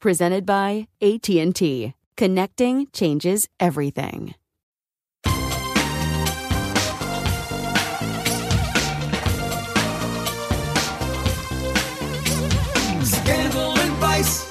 Presented by AT&T. Connecting changes everything. Scandal and vice,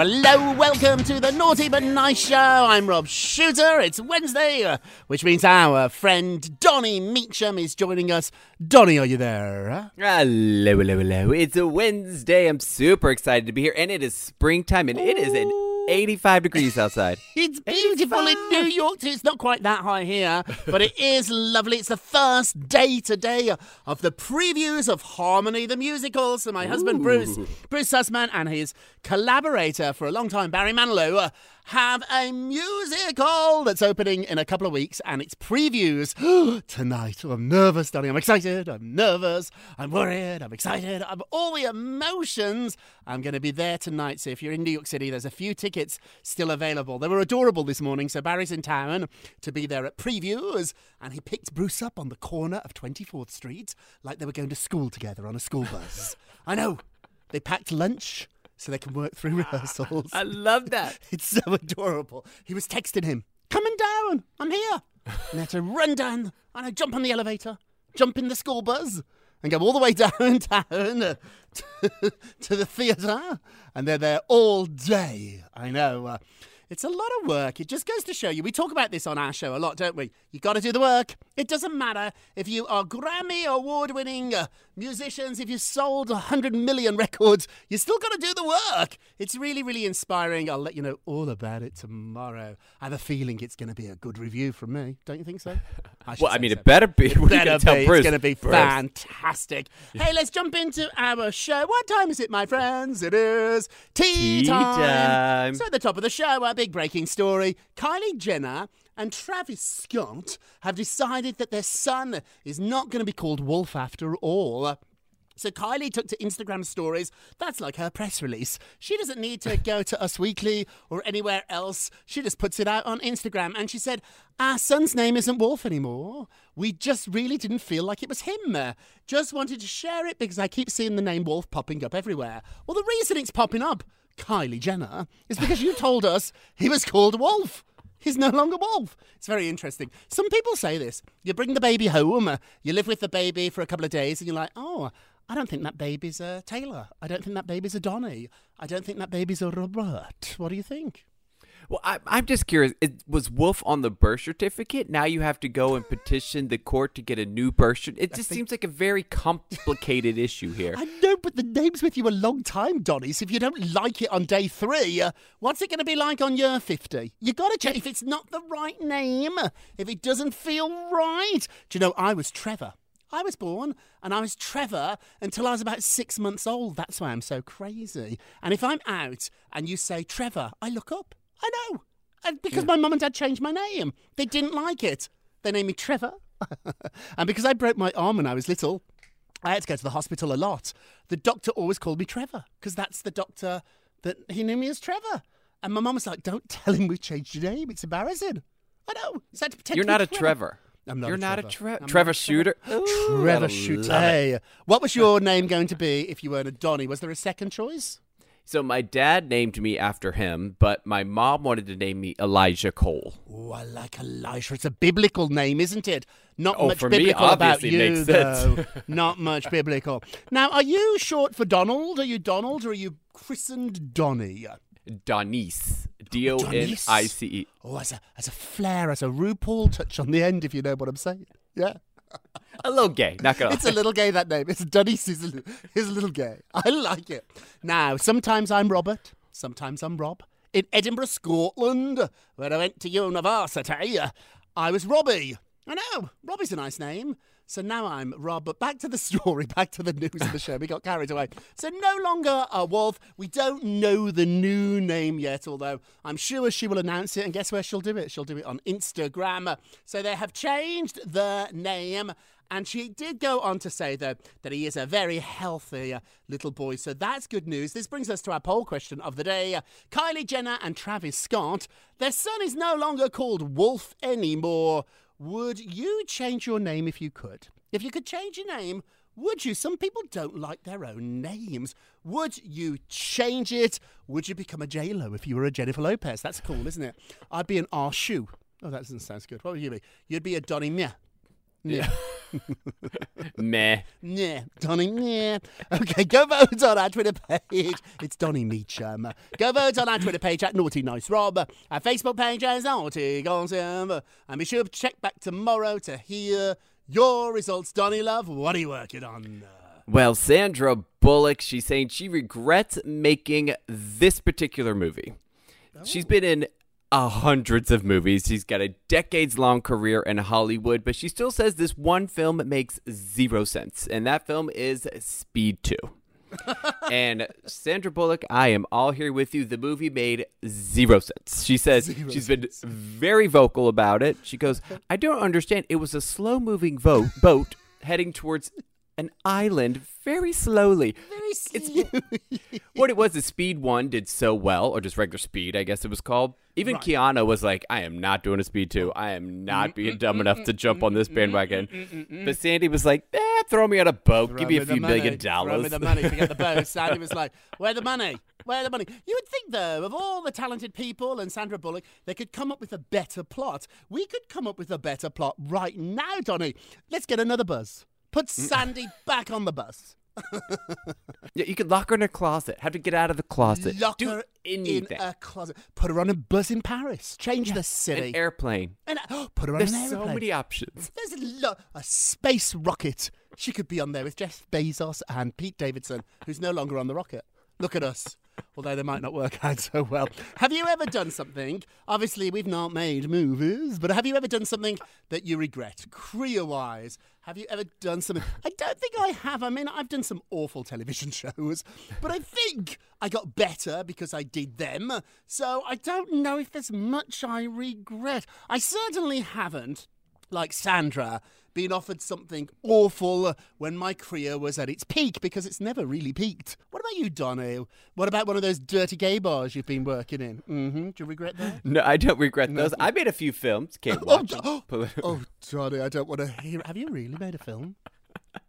Hello. Welcome to the Naughty But Nice Show. I'm Rob Shooter. It's Wednesday, uh, which means our friend Donny Meacham is joining us. Donny, are you there? Hello, hello, hello. It's a Wednesday. I'm super excited to be here, and it is springtime, and it is an 85 degrees outside. It's beautiful in New York. Too. It's not quite that high here, but it is lovely. It's the first day today of the previews of Harmony the Musical. So my husband Bruce, Bruce Sussman, and his collaborator for a long time, Barry Manilow, uh, have a musical that's opening in a couple of weeks, and it's previews tonight. Oh, I'm nervous, darling. I'm excited. I'm nervous. I'm worried. I'm excited. I'm all the emotions. I'm going to be there tonight. So if you're in New York City, there's a few tickets still available. They were adorable this morning. So Barry's in town to be there at previews, and he picked Bruce up on the corner of 24th Street like they were going to school together on a school bus. I know. They packed lunch so they can work through rehearsals. I love that. It's so adorable. He was texting him, coming down, I'm here. And I had to run down and I jump on the elevator, jump in the school bus, and go all the way downtown uh, to, to the theatre. And they're there all day. I know. Uh, it's a lot of work. It just goes to show you. We talk about this on our show a lot, don't we? You got to do the work. It doesn't matter if you are Grammy award winning uh, musicians, if you sold 100 million records, you still got to do the work. It's really, really inspiring. I'll let you know all about it tomorrow. I have a feeling it's going to be a good review from me. Don't you think so? should Well, I mean, so. it better be. It What are you better be. Bruce? It's going to be Bruce. fantastic. Hey, let's jump into our show. What time is it, my friends? It is tea, Tea time. So at the top of the show, big breaking story. Kylie Jenner and Travis Scott have decided that their son is not going to be called Wolf after all. So Kylie took to Instagram stories. That's like her press release. She doesn't need to go to Us Weekly or anywhere else. She just puts it out on Instagram. And she said, Our son's name isn't Wolf anymore. We just really didn't feel like it was him. Just wanted to share it because I keep seeing the name Wolf popping up everywhere. Well, the reason it's popping up, Kylie Jenner, is because you told us he was called Wolf. He's no longer Wolf. It's very interesting. Some people say this. You bring the baby home, you live with the baby for a couple of days, and you're like, oh, I don't think that baby's a Taylor. I don't think that baby's a Donny. I don't think that baby's a Robert. What do you think? Well, I, I'm just curious. It, was Wolf on the birth certificate? Now you have to go and petition the court to get a new birth certificate. It just seems like a very complicated issue here. I know, but the name's with you a long time, Donny. So if you don't like it on day three, uh, what's it going to be like on year 50? You got to check if it's not the right name, if it doesn't feel right. Do you know, I was Trevor. I was born and I was Trevor until I was about six months old. That's why I'm so crazy. And if I'm out and you say Trevor, I look up. I know. And because my mum and dad changed my name, they didn't like it. They named me Trevor. and because I broke my arm when I was little, I had to go to the hospital a lot. The doctor always called me Trevor because that's the doctor that he knew me as Trevor. And my mum was like, "Don't tell him we've changed your name. It's embarrassing." I know. To pretend You're not a Trevor. Trevor. I'm not You're a not Trevor. a Tre- I'm Trevor Shooter. Trevor Ooh, Trevor Shooter. Hey, what was your name going to be if you weren't a Donny? Was there a second choice? So my dad named me after him, but my mom wanted to name me Elijah Cole. Oh, I like Elijah. It's a biblical name, isn't it? Not Oh, much for me, biblical about you, it makes sense. though. Not much biblical. Now, are you short for Donald? Are you Donald, or are you christened Donny? Donice. D O N I C E. Oh, as a as a flair, as a RuPaul touch on the end, if you know what I'm saying. Yeah. A little gay, not gonna It's lie. a little gay that name. It's a, li- is a little gay. I like it. Now, sometimes I'm Robert, sometimes I'm Rob. In Edinburgh, Scotland, where I went to university, I was Robbie. I know, Robbie's a nice name. So now I'm Rob. But back to the story, back to the news of the show. We got carried away. So no longer a wolf. We don't know the new name yet, although I'm sure she will announce it. And guess where she'll do it? She'll do it on Instagram. So they have changed the name. And she did go on to say, though, that he is a very healthy uh, little boy. So that's good news. This brings us to our poll question of the day. Kylie Jenner and Travis Scott, their son is no longer called Wolf anymore. Would you change your name if you could? If you could change your name, would you? Some people don't like their own names. Would you change it? Would you become a J-Lo if you were a Jennifer Lopez? That's cool, isn't it? I'd be an. Shoe. Oh, that doesn't sound good. What would you be? You'd be a Donny Mia. Yeah. Meh. Yeah, Donny, yeah. Okay, go vote on our Twitter page. It's Donny Meacham. Go vote on our Twitter page at Naughty Nice Rob. Our Facebook page is Naughty Gossip. And be sure to check back tomorrow to hear your results. Donny Love, what are you working on? Well, Sandra Bullock, she's saying she regrets making this particular movie. She's oh. been in uh, hundreds of movies. She's got a decades long career in Hollywood, but she still says this one film makes zero sense, and that film is Speed 2. and Sandra Bullock, I am all here with you. The movie made zero sense. She says she's been very vocal about it. She goes, I don't understand. It was a slow moving vo- boat heading towards an island very slowly. Very It's what it was. The Speed One did so well, or just regular Speed, I guess it was called. Even Keanu was like, "I am not doing a Speed Two. I am not being dumb enough to jump on this bandwagon." But Sandy was like, "Eh, throw me on a boat. Give me a few the million money. Throw me dollars." the money. Forget the boat. Sandy was like, "Where the money? Where the money?" You would think, though, of all the talented people and Sandra Bullock, they could come up with a better plot. We could come up with a better plot right now, Donny. Let's get another buzz. Put Sandy back on the bus. Yeah, you could lock her in a closet. Have to get out of the closet. Lock Do her anything. in a closet. Put her on a bus in Paris. Change the city. An airplane. And, put her on There's an airplane. There's so many options. There's a, lo- a space rocket. She could be on there with Jeff Bezos and Pete Davidson, who's no longer on the rocket. Look at us. Although they might not work out so well. Have you ever done something? Obviously, we've not made movies, but have you ever done something that you regret, career wise? Have you ever done something? I don't think I have. I mean, I've done some awful television shows, but I think I got better because I did them. So I don't know if there's much I regret. I certainly haven't like Sandra, being offered something awful when my career was at its peak because it's never really peaked. What about you, Donny? What about one of those dirty gay bars you've been working in? Mm-hmm. Do you regret that? No, I don't regret those. I made a few films. Can't watch them. oh, Donny, I don't want to hear. Have you really made a film?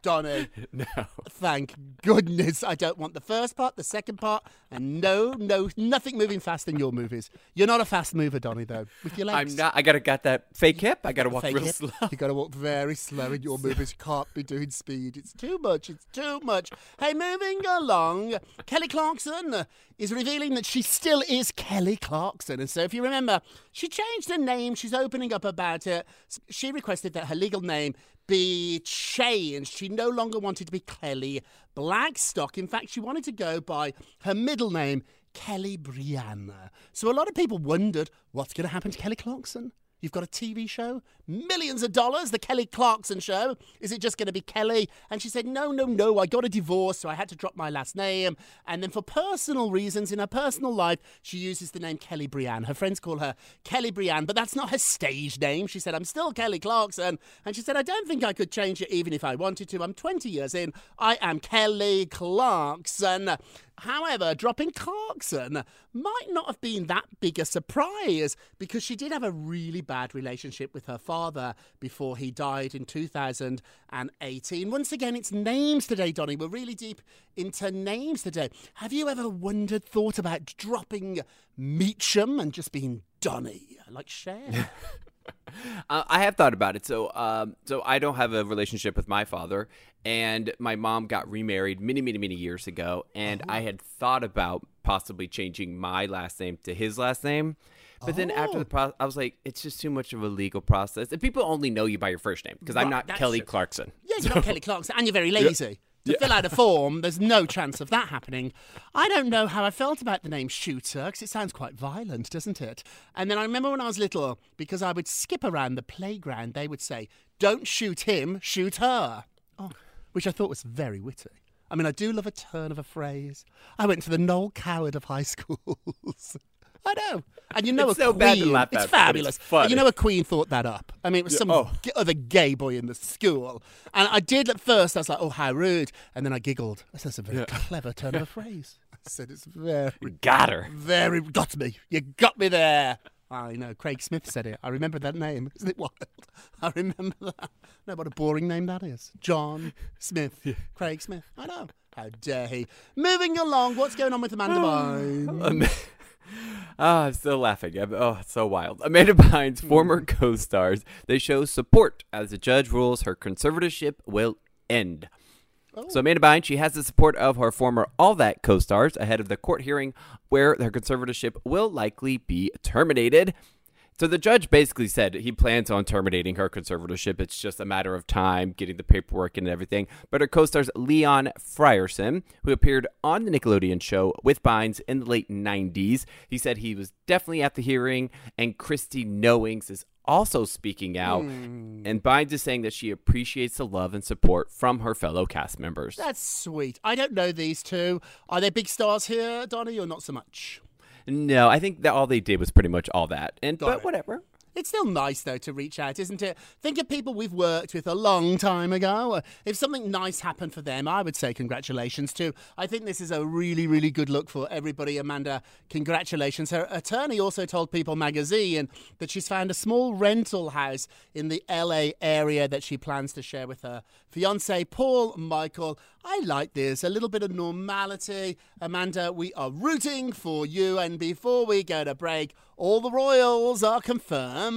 Donny. No. Thank goodness I don't want the first part, the second part, and no, no, nothing moving fast in your movies. You're not a fast mover, Donny, though, with your legs. I'm not. I gotta got that fake hip. I gotta walk real it. slow. You gotta walk very slow in your movies. You can't be doing speed. It's too much. It's too much. Hey, moving along, Kelly Clarkson is revealing that she still is Kelly Clarkson. And so, if you remember, she changed her name. She's opening up about it. She requested that her legal name be changed. She no longer wanted to be Kelly Blackstock. In fact, she wanted to go by her middle name, Kelly Brianna. So a lot of people wondered what's going to happen to Kelly Clarkson. You've got a TV show, millions of dollars, the Kelly Clarkson show. Is it just going to be Kelly? And she said, No, no, no, I got a divorce, so I had to drop my last name. And then for personal reasons in her personal life, she uses the name Kelly Brianne. Her friends call her Kelly Brianne, but that's not her stage name. She said, I'm still Kelly Clarkson. And she said, I don't think I could change it even if I wanted to. I'm 20 years in. I am Kelly Clarkson. However, dropping Clarkson might not have been that big a surprise because she did have a really bad relationship with her father before he died in 2018. Once again, it's names today, Donny. We're really deep into names today. Have you ever wondered, thought about dropping Meacham and just being Donny like Cher? Uh, I have thought about it. So, um, so I don't have a relationship with my father, and my mom got remarried many, many, many years ago, and I had thought about possibly changing my last name to his last name. But then after the process, I was like, it's just too much of a legal process, and people only know you by your first name because I'm not Kelly true. Clarkson. Yeah, you're not Kelly Clarkson, and you're very lazy. To fill out a form, there's no chance of that happening. I don't know how I felt about the name Shooter, because it sounds quite violent, doesn't it? And then I remember when I was little, because I would skip around the playground, they would say, Don't shoot him, shoot her. Oh, which I thought was very witty. I mean, I do love a turn of a phrase. I went to the Noel Coward of high schools. I know. And you know It's a so queen. laugh it's it's fabulous. And you know a queen thought that up. I mean, it was some oh. g- other gay boy in the school. And I did at first, I was like, oh, how rude. And then I giggled. I said, that's a very clever turn of a phrase. I said, it's very, Got her. very, got me. You got me there. I know. Craig Smith said it. I remember that name. Isn't it wild? I remember that. No, what a boring name that is. John Smith. Craig Smith. I know. How dare he? Moving along, what's going on with Amanda Bynes? Ah, I'm still laughing. I'm- oh, it's so wild. Amanda Bynes' former co-stars, they show support as the judge rules her conservatorship will end. So Amanda Bynes, she has the support of her former All That co-stars ahead of the court hearing where her conservatorship will likely be terminated. So the judge basically said he plans on terminating her conservatorship. It's just a matter of time getting the paperwork and everything. But her co-stars Leon Frierson, who appeared on the Nickelodeon show with Bynes in the late 90s, he said he was definitely at the hearing. And Christy Knowings is also speaking out. Hmm. And Bynes is saying that she appreciates the love and support from her fellow cast members. That's sweet. I don't know these two. Are they big stars here, Donny, or not so much? No, I think that all they did was pretty much all that. And Got but it. whatever. It's still nice, though, to reach out, isn't it? Think of people we've worked with a long time ago. If something nice happened for them, I would say congratulations too. I think this is a really, really good look for everybody. Amanda, congratulations. Her attorney also told People magazine that she's found a small rental house in the LA area that she plans to share with her fiance, Paul Michael. I like this. A little bit of normality. Amanda, we are rooting for you. And before we go to break, all the royals are confirmed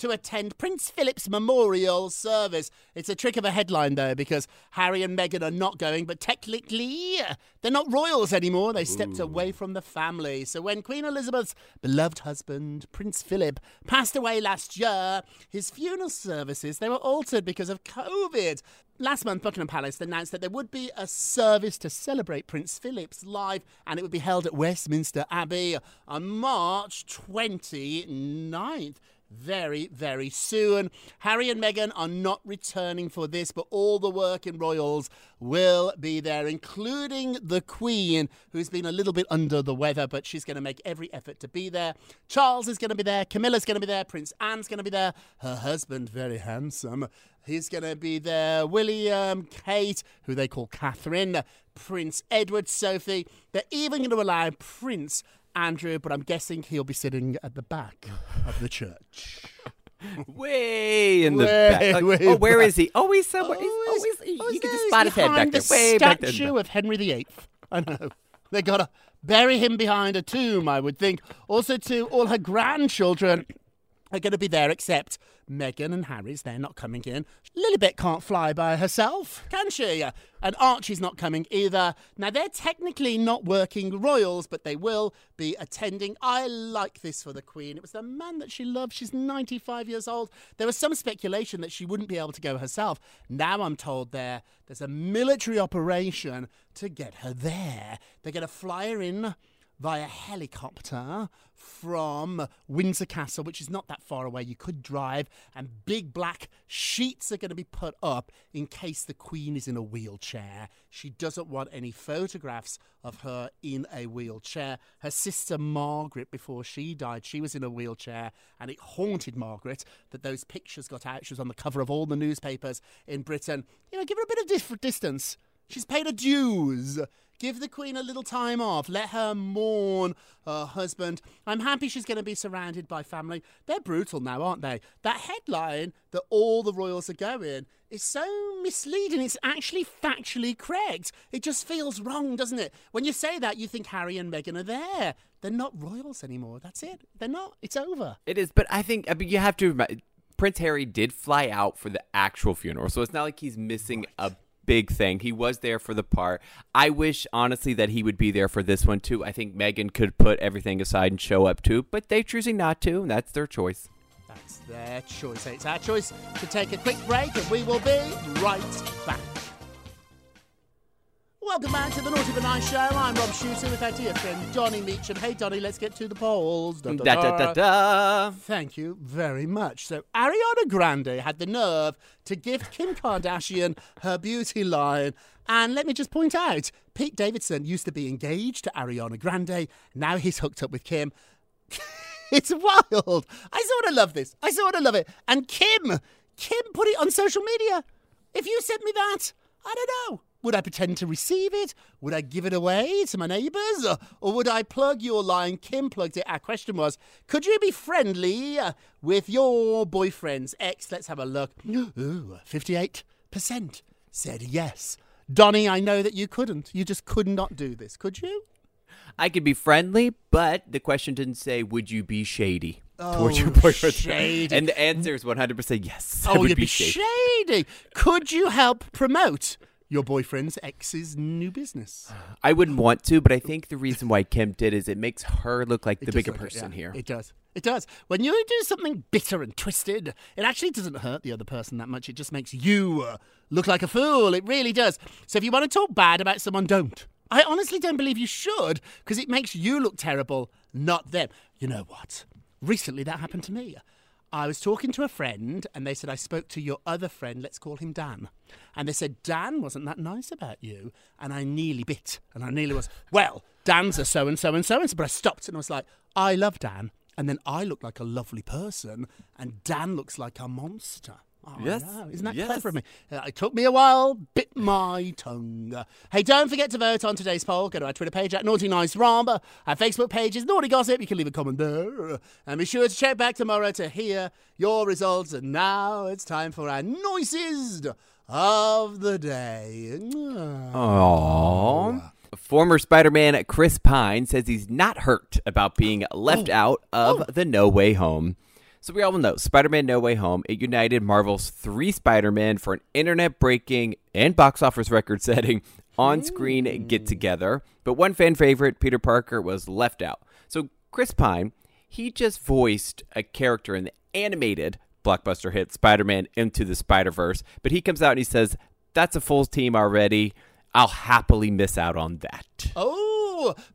to attend Prince Philip's memorial service. It's a trick of a headline, though, because Harry and Meghan are not going, but technically, they're not royals anymore. They stepped away from the family. So when Queen Elizabeth's beloved husband, Prince Philip, passed away last year, his funeral services, they were altered because of COVID. Last month, Buckingham Palace announced that there would be a service to celebrate Prince Philip's life, and it would be held at Westminster Abbey on March 29th. Very, very soon. Harry and Meghan are not returning for this, but all the work in royals will be there, including the Queen, who's been a little bit under the weather, but she's going to make every effort to be there. Charles is going to be there. Camilla's going to be there. Prince Anne's going to be there. Her husband, very handsome. He's going to be there. William, Kate, who they call Catherine, Prince Edward, Sophie. They're even going to allow Prince Andrew, but I'm guessing he'll be sitting at the back of the church. Way in the Way, back. Like, way oh, where back. is he? Oh, he's somewhere. he's Oh, always, he's- you oh, can just he's spot his head back behind there. the Way back there. statue of Henry VIII. I know. They gotta bury him behind a tomb, I would think. Also, to all her grandchildren are going to be there, except Meghan and Harry's. They're not coming in. Lilibet can't fly by herself, can she? And Archie's not coming either. Now, they're technically not working royals, but they will be attending. I like this for the Queen. It was the man that she loved. She's 95 years old. There was some speculation that she wouldn't be able to go herself. Now I'm told there there's a military operation to get her there. They're going to fly her in via helicopter from Windsor Castle, which is not that far away. You could drive, and big black sheets are going to be put up in case the Queen is in a wheelchair. She doesn't want any photographs of her in a wheelchair. Her sister Margaret, before she died, she was in a wheelchair, and it haunted Margaret that those pictures got out. She was on the cover of all the newspapers in Britain. You know, give her a bit of distance. She's paid her dues. Give the Queen a little time off. Let her mourn her husband. I'm happy she's going to be surrounded by family. They're brutal now, aren't they? That headline that all the royals are going is so misleading. It's actually factually correct. It just feels wrong, doesn't it? When you say that, you think Harry and Meghan are there. They're not royals anymore. That's it. They're not. It's over. It is, but I think you have to Prince Harry did fly out for the actual funeral, so it's not like he's missing a big thing. He was there for the part. I wish honestly that he would be there for this one too. I think Meghan could put everything aside and show up too, but they're choosing not to, and that's their choice. That's their choice. It's our choice to take a quick break, and we will be right back. Welcome back to the Naughty but Nice Show. I'm Rob Shooter with our dear friend Donny Meacham. Hey, Donny, let's get to the polls. Da, da, Da da da. Thank you very much. So, Ariana Grande had the nerve to gift Kim Kardashian her beauty line. And let me just point out Pete Davidson used to be engaged to Ariana Grande. Now he's hooked up with Kim. it's wild. I sort of love this. I sort of love it. And Kim, Kim put it on social media. If you sent me that, I don't know. Would I pretend to receive it? Would I give it away to my neighbours? Or, would I plug your line? Kim plugged it. Our question was Could you be friendly uh, with your boyfriend's ex? Let's have a look. Ooh, 58% said yes. Donny, I know that you couldn't. You just could not do this, could you? I could be friendly, but the question didn't say would you be shady Oh, towards your boyfriend. shady. And the answer is 100% yes. Oh, would you'd be be shady. shady. Could you help promote your boyfriend's ex's new business? I wouldn't want to, but I think the reason why Kim did is it makes her look like the bigger person yeah, here. It does. It does. When you do something bitter and twisted, it actually doesn't hurt the other person that much. It just makes you uh, look like a fool. It really does. So if you want to talk bad about someone, don't. I honestly don't believe you should because it makes you look terrible, not them. You know what? Recently that happened to me. I was talking to a friend and they said, I spoke to your other friend, let's call him Dan. And they said, Dan wasn't that nice about you. And I nearly bit. And I nearly was, well, Dan's a so and so and so and so. But I stopped and I was like, I love Dan. And then I look like a lovely person and Dan looks like a monster. Oh, Yes. Isn't that yes. clever of me? Uh, it took me a while, bit my tongue. Hey, don't forget to vote on today's poll. Go to our Twitter page at Naughty Nice Rob. Our Facebook page is Naughty Gossip. You can leave a comment there. And be sure to check back tomorrow to hear your results. And now it's time for our noisiest of the day. Aww. Former Spider Man Chris Pine says he's not hurt about being left Oh. out of the No Way Home. So, we all know Spider Man No Way Home, it united Marvel's three Spider Men for an internet breaking and box office record setting on screen hmm. get together. But one fan favorite, Peter Parker, was left out. So, Chris Pine, he just voiced a character in the animated blockbuster hit Spider Man Into the Spider Verse. But he comes out and he says, That's a full team already. I'll happily miss out on that. Oh,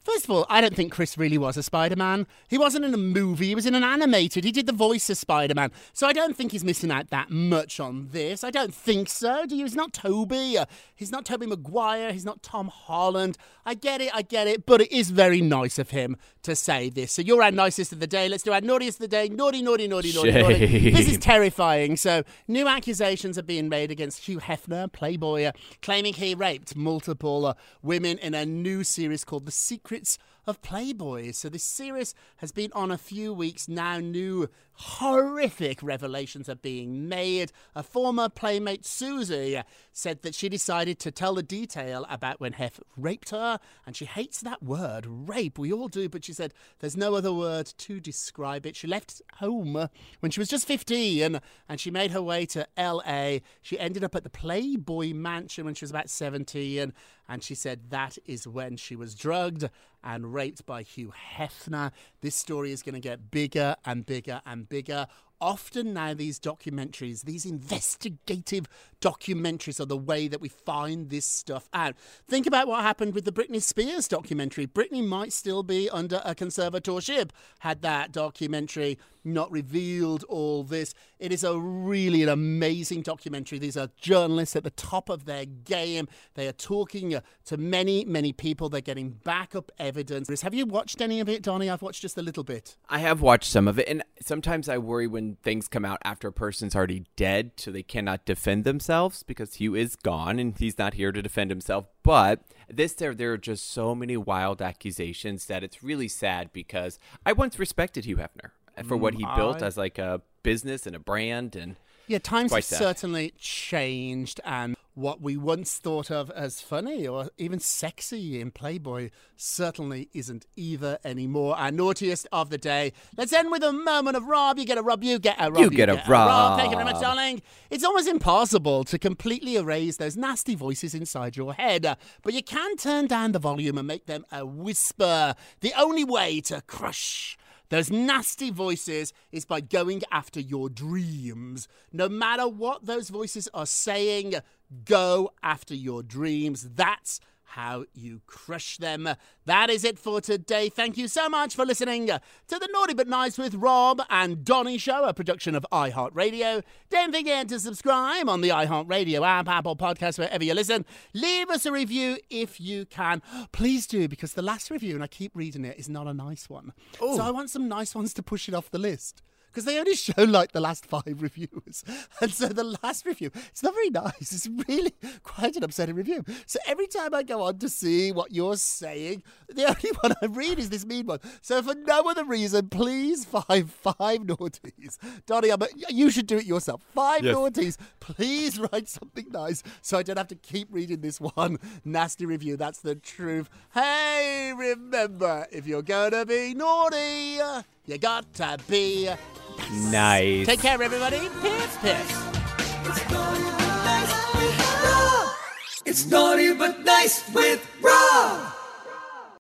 first of all, I don't think Chris really was a Spider Man. He wasn't in a movie, he was in an animated. He did the voice of Spider Man. So I don't think he's missing out that much on this. I don't think so. Do you? He's not Tobey. He's not Tobey Maguire. He's not Tom Holland. I get it, I get it. But it is very nice of him to say this. So you're our nicest of the day. Let's do our naughtiest of the day. Naughty, naughty, naughty, naughty, naughty. This is terrifying. So, new accusations are being made against Hugh Hefner, Playboy, claiming he raped multiple uh, women in a new series called The Secrets of Playboy. So this series has been on a few weeks now. New horrific revelations are being made. A former playmate, Susie, said that she decided to tell the detail about when Hef raped her, and she hates that word, rape. We all do, but she said there's no other word to describe it. She left home when she was just 15, and she made her way to LA. She ended up at the Playboy Mansion when she was about 17, and she said that is when she was drugged and raped by Hugh Hefner. This story is going to get bigger and bigger and bigger. Often now, these documentaries, these investigative documentaries, are the way that we find this stuff out. Think about what happened with the Britney Spears documentary. Britney might still be under a conservatorship had that documentary not revealed all this. It is a really an amazing documentary. These are journalists at the top of their game. They are talking uh, to many, many people. They're getting backup evidence. Have you watched any of it, Donny? I've watched just a little bit. I have watched some of it, and sometimes I worry when things come out after a person's already dead, so they cannot defend themselves because Hugh is gone and he's not here to defend himself. But this there there are just so many wild accusations that it's really sad because I once respected Hugh Hefner for what mm, he built I- as like a business and a brand and Yeah, times have sad. certainly changed, and what we once thought of as funny or even sexy in Playboy certainly isn't either anymore. Our naughtiest of the day. Let's end with a moment of Rob. You get a Rob, you get a Rob. You get a Rob. Thank you very much, darling. It's almost impossible to completely erase those nasty voices inside your head, but you can turn down the volume and make them a whisper. The only way to crush those nasty voices is by going after your dreams. No matter what those voices are saying, go after your dreams. That's how you crush them. That is it for today. Thank you so much for listening to the Naughty But Nice with Rob and Donny Show, a production of iHeartRadio. Don't forget to subscribe on the iHeartRadio app, Apple Podcasts, wherever you listen. Leave us a review if you can. Please do, because the last review, and I keep reading it, is not a nice one. So I want some nice ones to push it off the list because they only show like the last five reviews. And so the last review, it's not very nice. It's really quite an upsetting review. So every time I go on to see what you're saying, the only one I read is this mean one. So for no other reason, please five five naughties. Donny, I'm a, you should do it yourself. Five Yes. naughties. Please write something nice so I don't have to keep reading this one nasty review. That's the truth. Hey, remember, if you're gonna be naughty, you got to be nice. Take care, everybody. Piss, piss. It's naughty but nice with Rob.